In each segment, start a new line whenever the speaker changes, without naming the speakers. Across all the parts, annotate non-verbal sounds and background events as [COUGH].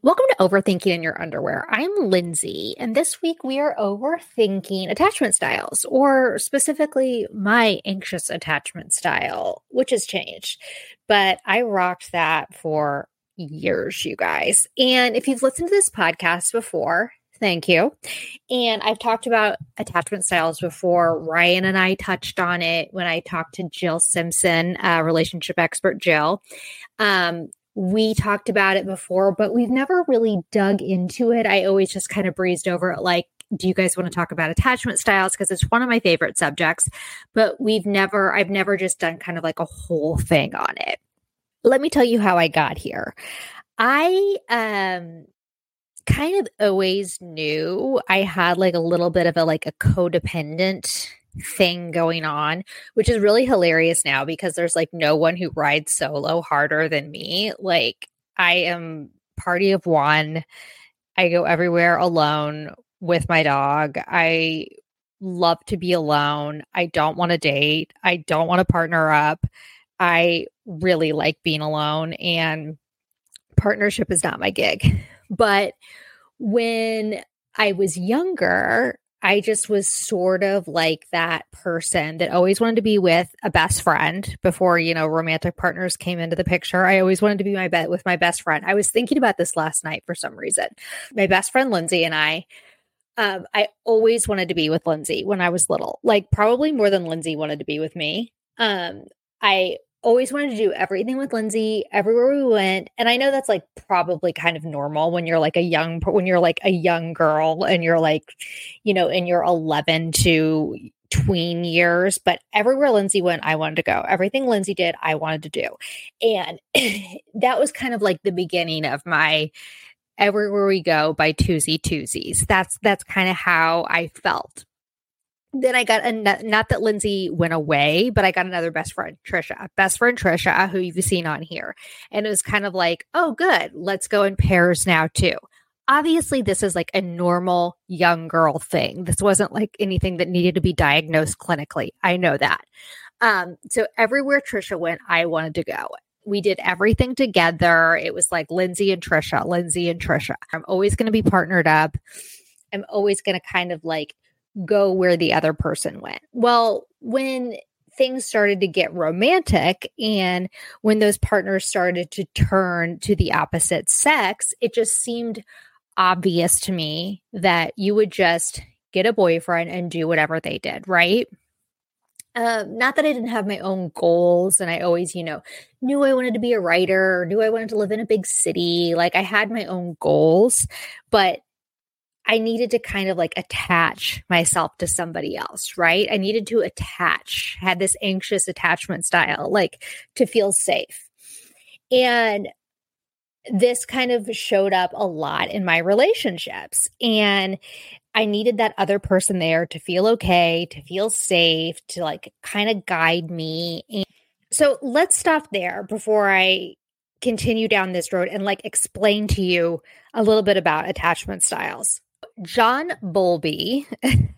Welcome to Overthinking in Your Underwear. I'm Lindsay, and this week we are overthinking attachment styles, or specifically my anxious attachment style, which has changed. But I rocked that for years, you guys. And if you've listened to this podcast before, thank you. And I've talked about attachment styles before. Ryan and I touched on it when I talked to Jill Simpson, uh, relationship expert Jill. Um, we talked about it before, but we've never really dug into it. I always just kind of breezed over it like, do you guys want to talk about attachment styles? Because it's one of my favorite subjects, but we've never, I've never just done kind of like a whole thing on it. Let me tell you how I got here. I um kind of always knew I had like a little bit of a like a codependent thing going on, which is really hilarious now because there's like no one who rides solo harder than me. Like I am party of one. I go everywhere alone with my dog. I love to be alone. I don't want to date. I don't want to partner up. I really like being alone and partnership is not my gig. [LAUGHS] But when I was younger, I just was sort of like that person that always wanted to be with a best friend before, you know, romantic partners came into the picture. I always wanted to be my bet with my best friend. I was thinking about this last night for some reason. My best friend Lindsay and I um, I always wanted to be with Lindsay when I was little, like probably more than Lindsay wanted to be with me. Um, I always wanted to do everything with Lindsay everywhere we went. And I know that's like probably kind of normal when you're like a young when you're like a young girl and you're like, you know, in your 11 to tween years, but everywhere Lindsay went, I wanted to go. Everything Lindsay did, I wanted to do. And [LAUGHS] that was kind of like the beginning of my everywhere we go by Tuesday Tuesdays. That's that's kind of how I felt then I got a not that Lindsay went away, but I got another best friend, Trisha, best friend Trisha, who you've seen on here. And it was kind of like, oh, good, let's go in pairs now, too. Obviously, this is like a normal young girl thing. This wasn't like anything that needed to be diagnosed clinically. I know that. Um, so everywhere Trisha went, I wanted to go. We did everything together. It was like Lindsay and Trisha, Lindsay and Trisha. I'm always going to be partnered up. I'm always going to kind of like go where the other person went. Well, when things started to get romantic and when those partners started to turn to the opposite sex, it just seemed obvious to me that you would just get a boyfriend and do whatever they did, right? Uh, not that I didn't have my own goals and I always, you know, knew I wanted to be a writer, or knew I wanted to live in a big city. Like I had my own goals, but I needed to kind of like attach myself to somebody else, right? I needed to attach, had this anxious attachment style, like to feel safe. And this kind of showed up a lot in my relationships. And I needed that other person there to feel okay, to feel safe, to like kind of guide me. And so let's stop there before I continue down this road and like explain to you a little bit about attachment styles. John Bowlby,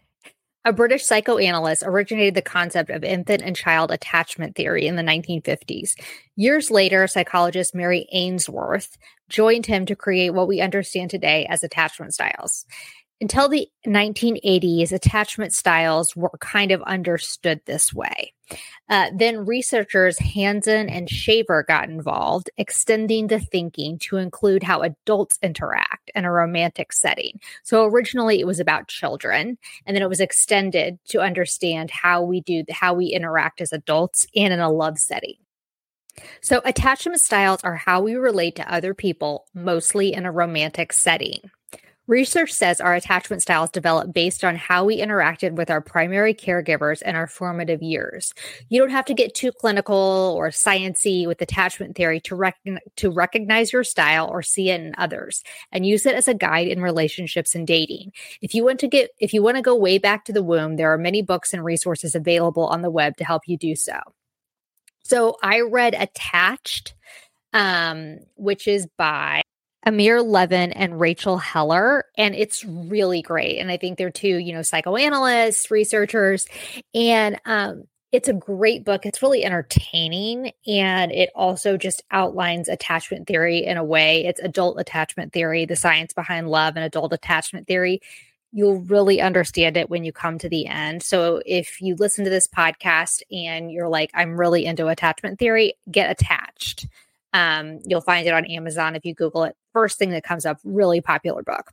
[LAUGHS] a British psychoanalyst, originated the concept of infant and child attachment theory in the 1950s. Years later, psychologist Mary Ainsworth joined him to create what we understand today as attachment styles. Until the 1980s, attachment styles were kind of understood this way. Uh, then researchers Hazan and Shaver got involved, extending the thinking to include how adults interact in a romantic setting. So originally it was about children, and then it was extended to understand how we do how we interact as adults and in a love setting. So attachment styles are how we relate to other people, mostly in a romantic setting. Research says our attachment styles develop based on how we interacted with our primary caregivers in our formative years. You don't have to get too clinical or sciency with attachment theory to, rec- to recognize your style or see it in others and use it as a guide in relationships and dating. If you want to get if you want to go way back to the womb, there are many books and resources available on the web to help you do so. So I read Attached um, which is by Amir Levine and Rachel Heller, and it's really great. And I think they're two, you know, psychoanalysts, researchers, and um, it's a great book. It's really entertaining and it also just outlines attachment theory in a way. It's adult attachment theory, the science behind love and adult attachment theory. You'll really understand it when you come to the end. So if you listen to this podcast and you're like, I'm really into attachment theory, get attached. Um, you'll find it on Amazon if you Google it. First thing that comes up, really popular book.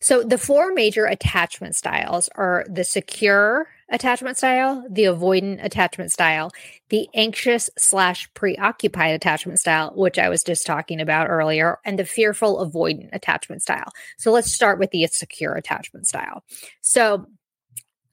So the four major attachment styles are the secure attachment style, the avoidant attachment style, the anxious slash preoccupied attachment style, which I was just talking about earlier, and the fearful avoidant attachment style. So let's start with the secure attachment style. So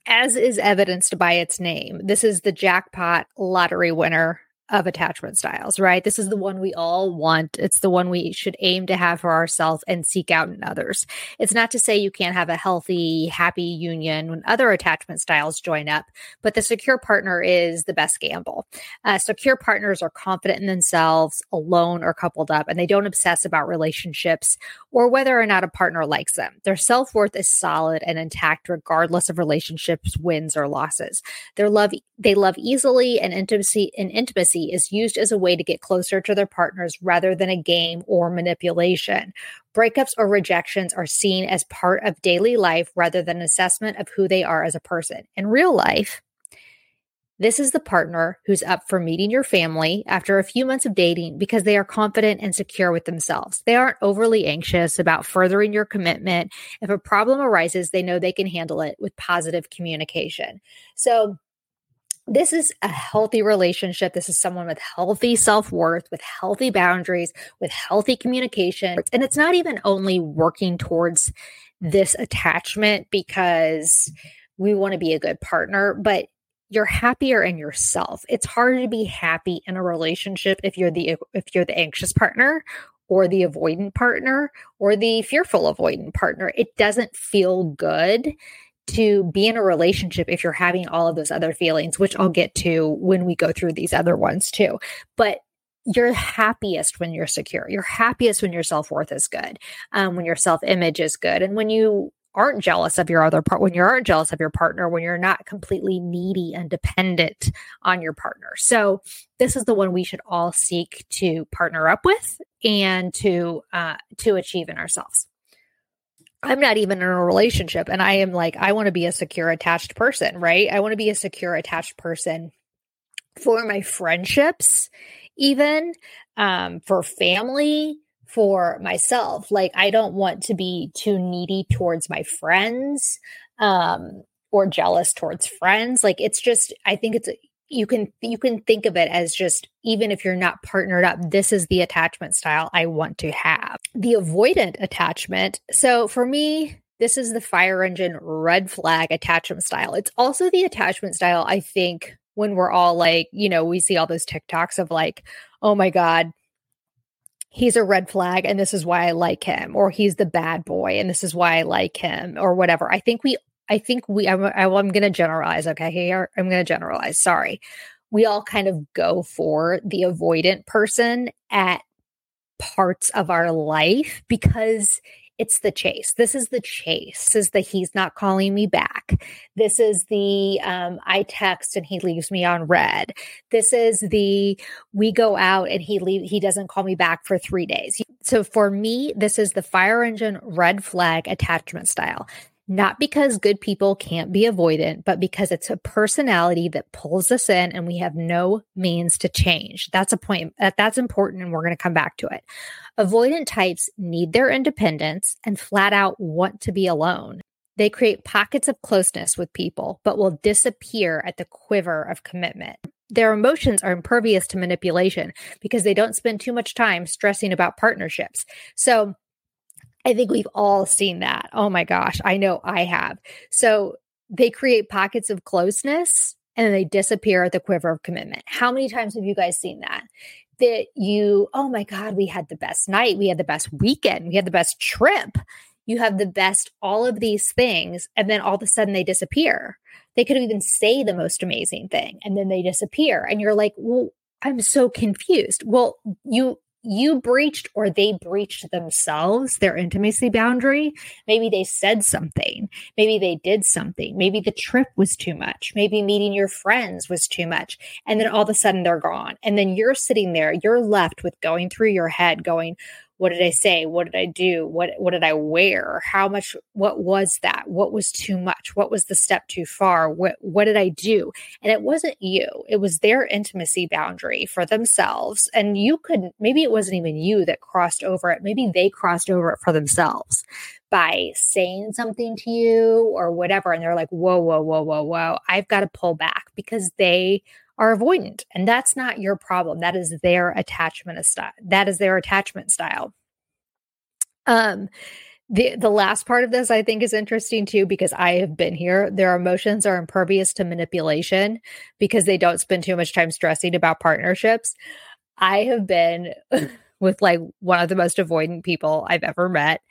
as is evidenced by its name, this is the jackpot lottery winner of attachment styles, right? This is the one we all want. It's the one we should aim to have for ourselves and seek out in others. It's not to say you can't have a healthy, happy union when other attachment styles join up, but the secure partner is the best gamble. Uh, secure partners are confident in themselves, alone or coupled up, and they don't obsess about relationships or whether or not a partner likes them. Their self worth is solid and intact, regardless of relationships wins or losses. Their love, they love easily, and intimacy and intimacy is used as a way to get closer to their partners rather than a game or manipulation. Breakups or rejections are seen as part of daily life rather than an assessment of who they are as a person. In real life, this is the partner who's up for meeting your family after a few months of dating because they are confident and secure with themselves. They aren't overly anxious about furthering your commitment. If a problem arises, they know they can handle it with positive communication. So, this is a healthy relationship. This is someone with healthy self worth, with healthy boundaries, with healthy communication. And it's not even only working towards this attachment because we want to be a good partner, but you're happier in yourself. It's hard to be happy in a relationship if you're the if you're the anxious partner or the avoidant partner or the fearful avoidant partner. It doesn't feel good to be in a relationship if you're having all of those other feelings, which I'll get to when we go through these other ones too. But you're happiest when you're secure. You're happiest when your self worth is good, um, when your self image is good, and when you aren't jealous of your other part, when you aren't jealous of your partner, when you're not completely needy and dependent on your partner. So this is the one we should all seek to partner up with and to uh, to achieve in ourselves. I'm not even in a relationship and I am like, I want to be a secure attached person, right? I want to be a secure attached person for my friendships, even um, for family, for myself. Like, I don't want to be too needy towards my friends um, or jealous towards friends. Like, it's just, I think it's you can you can think of it as just even if you're not partnered up this is the attachment style i want to have. The avoidant attachment. So for me this is the fire engine red flag attachment style. It's also the attachment style i think when we're all like you know we see all those tiktoks of like oh my god he's a red flag and this is why i like him or he's the bad boy and this is why i like him or whatever. I think we I think we, I'm, I'm going to generalize. Okay. Here, I'm going to generalize. Sorry. We all kind of go for the avoidant person at parts of our life because it's the chase. This is the chase. This is the he's not calling me back. This is the um, I text and he leaves me on read. This is the we go out and he leave he doesn't call me back for three days. So for me, this is the fire engine red flag attachment style not because good people can't be avoidant, but because it's a personality that pulls us in and we have no means to change. That's a point that that's important and we're going to come back to it. Avoidant types need their independence and flat out want to be alone. They create pockets of closeness with people, but will disappear at the quiver of commitment. Their emotions are impervious to manipulation because they don't spend too much time stressing about partnerships. So, I think we've all seen that. Oh my gosh, I know I have. So they create pockets of closeness and they disappear at the quiver of commitment. How many times have you guys seen that? That you, oh my God, we had the best night, we had the best weekend, we had the best trip, you have the best, all of these things, and then all of a sudden they disappear. They could even say the most amazing thing and then they disappear. And you're like, well, I'm so confused. Well, you you breached or they breached themselves their intimacy boundary. Maybe they said something. Maybe they did something. Maybe the trip was too much. Maybe meeting your friends was too much. And then all of a sudden they're gone. And then you're sitting there, you're left with going through your head, going, what did I say? What did I do? What what did I wear? How much what was that? What was too much? What was the step too far? What what did I do? And it wasn't you. It was their intimacy boundary for themselves. And you couldn't maybe it wasn't even you that crossed over it. Maybe they crossed over it for themselves by saying something to you or whatever. And they're like, whoa, whoa, whoa, whoa, whoa. I've got to pull back because they are avoidant and that's not your problem. That is their attachment style that is their attachment style. Um the the last part of this i think is interesting too because i have been here. Their emotions are impervious to manipulation because they don't spend too much time stressing about partnerships. I have been [LAUGHS] with like one of the most avoidant people i've ever met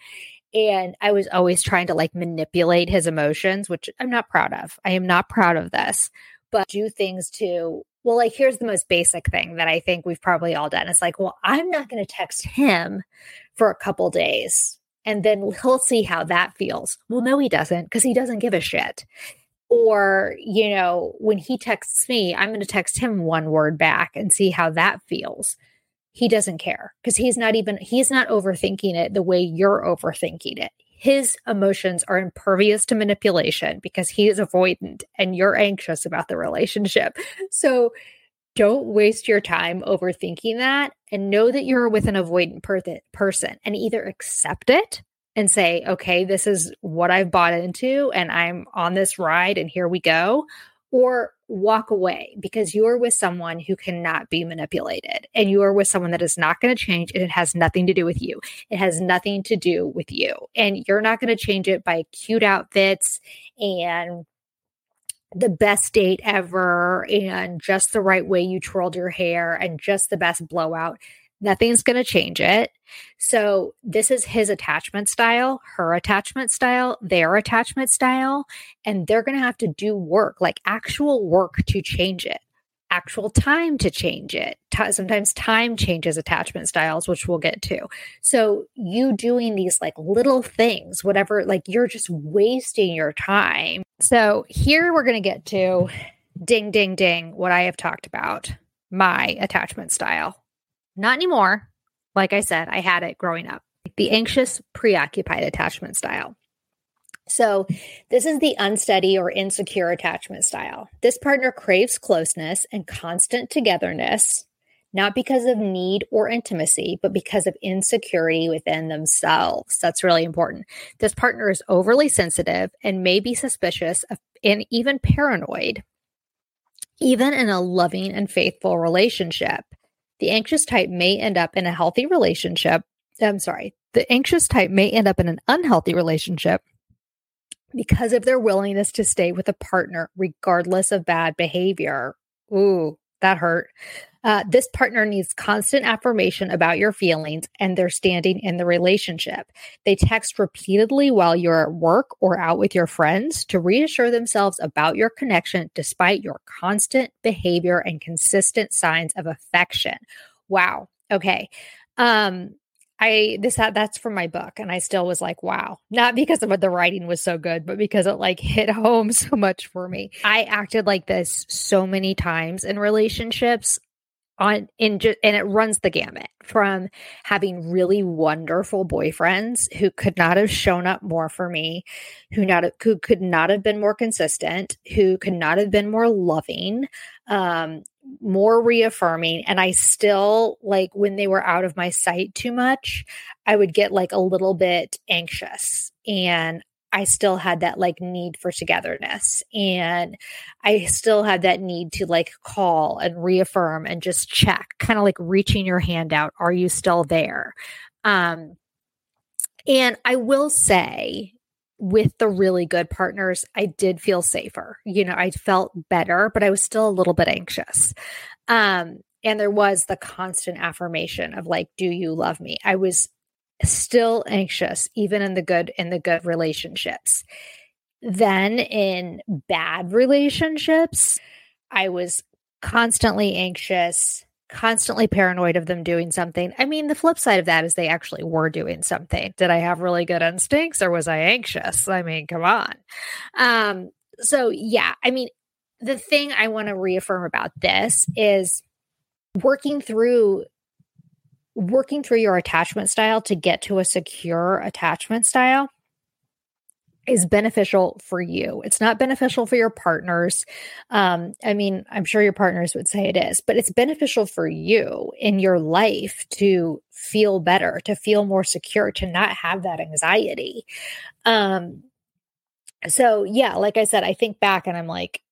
and i was always trying to like manipulate his emotions which i'm not proud of. I am not proud of this but do things to well like here's the most basic thing that i think we've probably all done. It's like well i'm not going to text him for a couple days and then he'll see how that feels. Well no he doesn't because he doesn't give a shit. Or you know when he texts me i'm going to text him one word back and see how that feels. He doesn't care because he's not even he's not overthinking it the way you're overthinking it his emotions are impervious to manipulation because he is avoidant and you're anxious about the relationship. So don't waste your time overthinking that and know that you're with an avoidant per- person and either accept it and say, okay, this is what I've bought into and I'm on this ride and here we go, or walk away because you're with someone who cannot be manipulated and you are with someone that is not going to change and it has nothing to do with you. It has nothing to do with you. And you're not going to change it by cute outfits and the best date ever and just the right way you twirled your hair and just the best blowout. Nothing's going to change it. So, this is his attachment style, her attachment style, their attachment style, and they're going to have to do work, like actual work to change it, actual time to change it. sometimes time changes attachment styles, which we'll get to. So, you doing these like little things, whatever, like you're just wasting your time. So, here we're going to get to ding, ding, ding, what I have talked about my attachment style. Not anymore. Like I said, I had it growing up. The anxious, preoccupied attachment style. So, this is the unsteady or insecure attachment style. This partner craves closeness and constant togetherness, not because of need or intimacy, but because of insecurity within themselves. That's really important. This partner is overly sensitive and may be suspicious of, and even paranoid, even in a loving and faithful relationship. The anxious type may end up in a healthy relationship. I'm sorry. The anxious type may end up in an unhealthy relationship because of their willingness to stay with a partner regardless of bad behavior. Ooh, that hurt. Uh, this partner needs constant affirmation about your feelings and their standing in the relationship. They text repeatedly while you're at work or out with your friends to reassure themselves about your connection despite your constant behavior and consistent signs of affection. Wow. Okay. Um, I this that's from my book, and I still was like, wow, not because of what the writing was so good, but because it like [LAUGHS] hit home so much for me. I acted like this so many times in relationships on in and it runs the gamut from having really wonderful boyfriends who could not have shown up more for me who not who could not have been more consistent who could not have been more loving um more reaffirming. And i still like when they were out of my sight too much i would get like a little bit anxious. And I still had that like need for togetherness. And I still had that need to like call and reaffirm and just check, kind of like reaching your hand out. Are you still there? Um, and I will say, with the really good partners, I did feel safer. You know, I felt better, but I was still a little bit anxious. Um, and there was the constant affirmation of like, do you love me? I was still anxious even in the good in the good relationships then in bad relationships i was constantly anxious constantly paranoid of them doing something. I mean, the flip side of that is they actually were doing something. Did I have really good instincts or was I anxious? I mean, come on. Um, so yeah, I mean, the thing I want to reaffirm about this is working through working through your attachment style to get to a secure attachment style is beneficial for you. It's not beneficial for your partners. Um, I mean, I'm sure your partners would say it is, but it's beneficial for you in your life to feel better, to feel more secure, to not have that anxiety. Um, so, yeah, like I said, I think back and I'm like,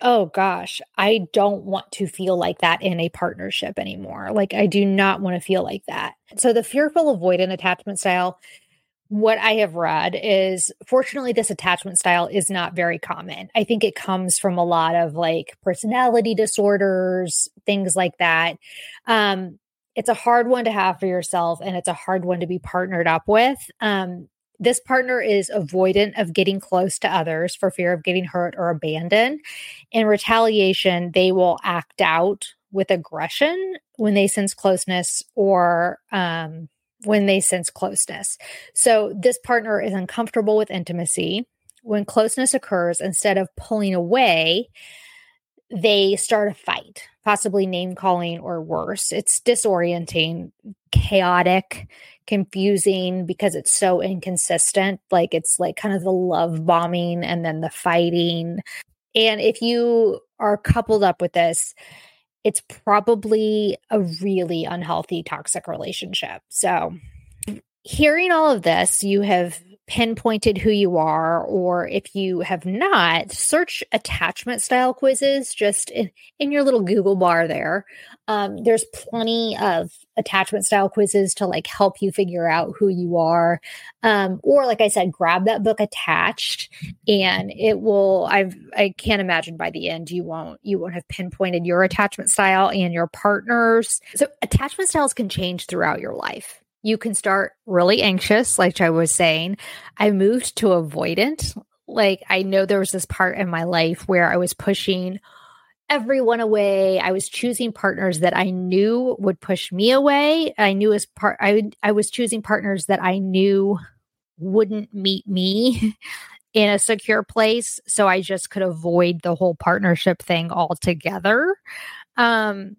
oh gosh, I don't want to feel like that in a partnership anymore. Like, I do not want to feel like that. So, the fearful avoidant attachment style what I have read is fortunately, this attachment style is not very common. I think it comes from a lot of like personality disorders, things like that. Um, it's a hard one to have for yourself and it's a hard one to be partnered up with. Um, this partner is avoidant of getting close to others for fear of getting hurt or abandoned. In retaliation, they will act out with aggression when they sense closeness or um, when they sense closeness. So this partner is uncomfortable with intimacy. When closeness occurs, instead of pulling away, they start a fight, possibly name calling or worse. It's disorienting, chaotic, confusing because it's so inconsistent. Like it's like kind of the love bombing and then the fighting. And if you are coupled up with this, it's probably a really unhealthy, toxic relationship. So, hearing all of this, you have pinpointed who you are, or if you have not, search attachment style quizzes just in, in your little Google bar there. Um, there's plenty of attachment style quizzes to like help you figure out who you are. Um, or like I said, grab that book attached and it will, I've, I can't imagine by the end you won't, you won't have pinpointed your attachment style and your partners. So attachment styles can change throughout your life you can start really anxious, like I was saying. I moved to avoidant. Like, I know there was this part in my life where I was pushing everyone away. I was choosing partners that I knew would push me away. I knew as part I I was choosing partners that I knew wouldn't meet me [LAUGHS] in a secure place, so I just could avoid the whole partnership thing altogether. Um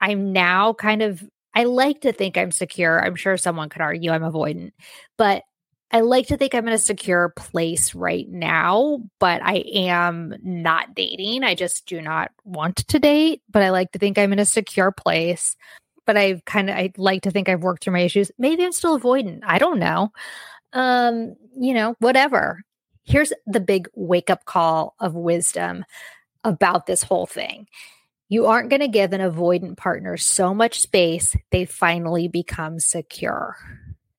I'm now kind of I like to think I'm secure. I'm sure someone could argue I'm avoidant, but I like to think I'm in a secure place right now, but I am not dating. I just do not want to date, but I like to think I'm in a secure place. But I've kind of, I like to think I've worked through my issues. Maybe I'm still avoidant. I don't know. Um, you know, whatever. Here's the big wake up call of wisdom about this whole thing you aren't going to give an avoidant partner so much space they finally become secure.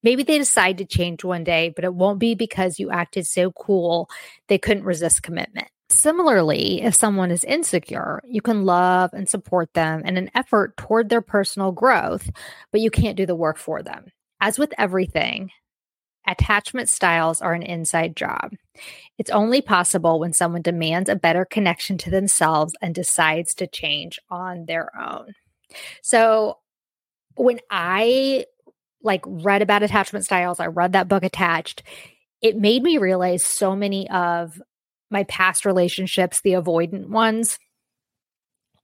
Maybe they decide to change one day, but it won't be because you acted so cool they couldn't resist commitment. Similarly, if someone is insecure, you can love and support them in an effort toward their personal growth, but you can't do the work for them. As with everything, attachment styles are an inside job. It's only possible when someone demands a better connection to themselves and decides to change on their own. So when I like read about attachment styles, I read that book attached, it made me realize so many of my past relationships, the avoidant ones,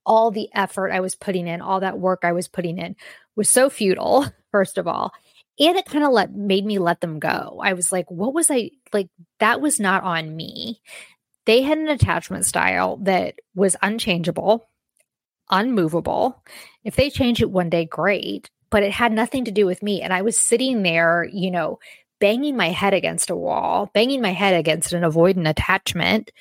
all the effort I was putting in, all that work I was putting in was so futile, [LAUGHS] first of all and it kind of let made me let them go. I was like, what was I like? That was not on me. They had an attachment style that was unchangeable, unmovable. If they change it one day, great, but it had nothing to do with me. And I was sitting there, you know, banging my head against a wall, banging my head against an avoidant attachment,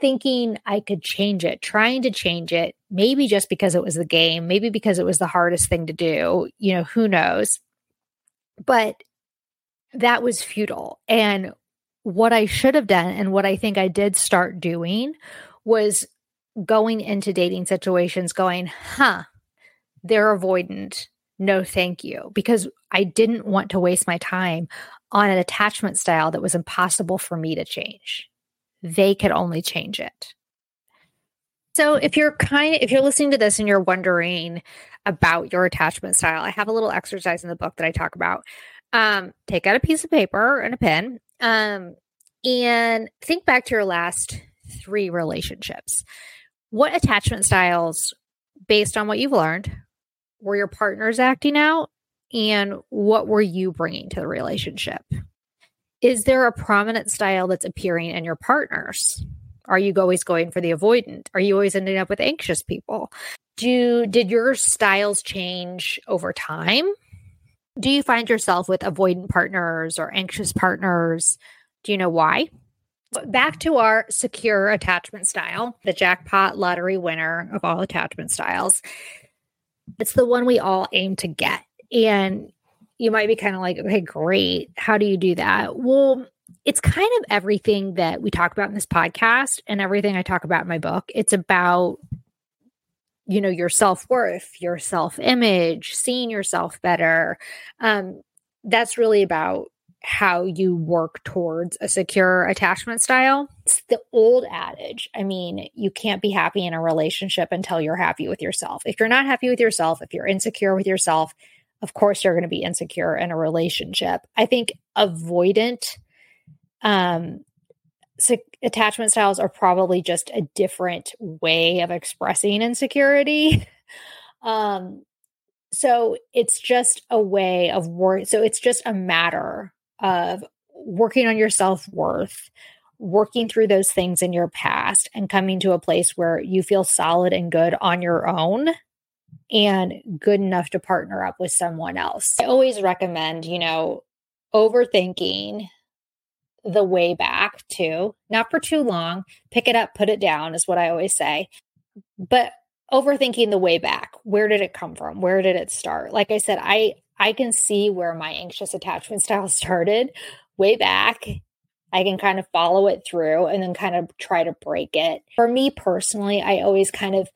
thinking I could change it, trying to change it, maybe just because it was the game, maybe because it was the hardest thing to do, you know, who knows but that was futile. And what I should have done and what I think I did start doing was going into dating situations going, huh, they're avoidant. No, thank you. Because I didn't want to waste my time on an attachment style that was impossible for me to change. They could only change it. So if you're kind of, if you're listening to this and you're wondering about your attachment style, I have a little exercise in the book that I talk about. Um, take out a piece of paper and a pen. Um, and think back to your last three relationships. What attachment styles, based on what you've learned, were your partners acting out? And what were you bringing to the relationship? Is there a prominent style that's appearing in your partners? Are you always going for the avoidant? Are you always ending up with anxious people? Do did your styles change over time? Do you find yourself with avoidant partners or anxious partners? Do you know why? Back to our secure attachment style, the jackpot lottery winner of all attachment styles. It's the one we all aim to get. And you might be kind of like, okay, great. How do you do that? Well, it's kind of everything that we talk about in this podcast and everything I talk about in my book. It's about, you know, your self worth, your self image, seeing yourself better. Um, that's really about how you work towards a secure attachment style. It's the old adage. I mean, you can't be happy in a relationship until you're happy with yourself. If you're not happy with yourself, if you're insecure with yourself, of course you're going to be insecure in a relationship. I think avoidant um attachment styles are probably just a different way of expressing insecurity. [LAUGHS] um so it's just a way of work so it's just a matter of working on your self-worth working through those things in your past and coming to a place where you feel solid and good on your own and good enough to partner up with someone else. I always recommend, you know, overthinking the way back too, not for too long. Pick it up, put it down is what I always say. But overthinking the way back. Where did it come from? Where did it start? Like I said, I I can see where my anxious attachment [LAUGHS] style started way back. I can kind of follow it through and then kind of try to break it. For me personally, I always kind of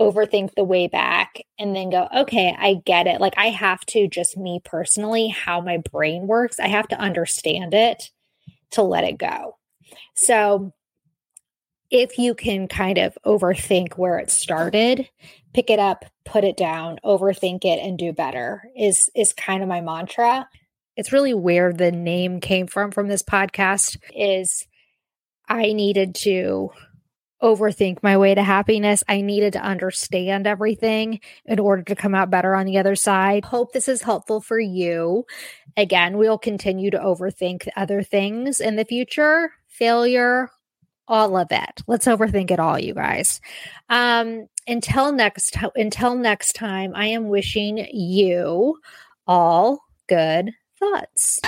overthink the way back and then go, okay, I get it. Like I have to just me personally, how my brain works, I have to understand it to let it go. So if you can kind of overthink where it started, pick it up, put it down, overthink it and do better is is kind of my mantra. It's really where the name came from from this podcast is I needed to overthink my way to happiness. I needed to understand everything in order to come out better on the other side. Hope this is helpful for you. Again, we'll continue to overthink other things in the future, failure, all of it. Let's overthink it all, you guys. Um, until next until next time, I am wishing you all good thoughts.